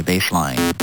my baseline.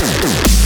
Música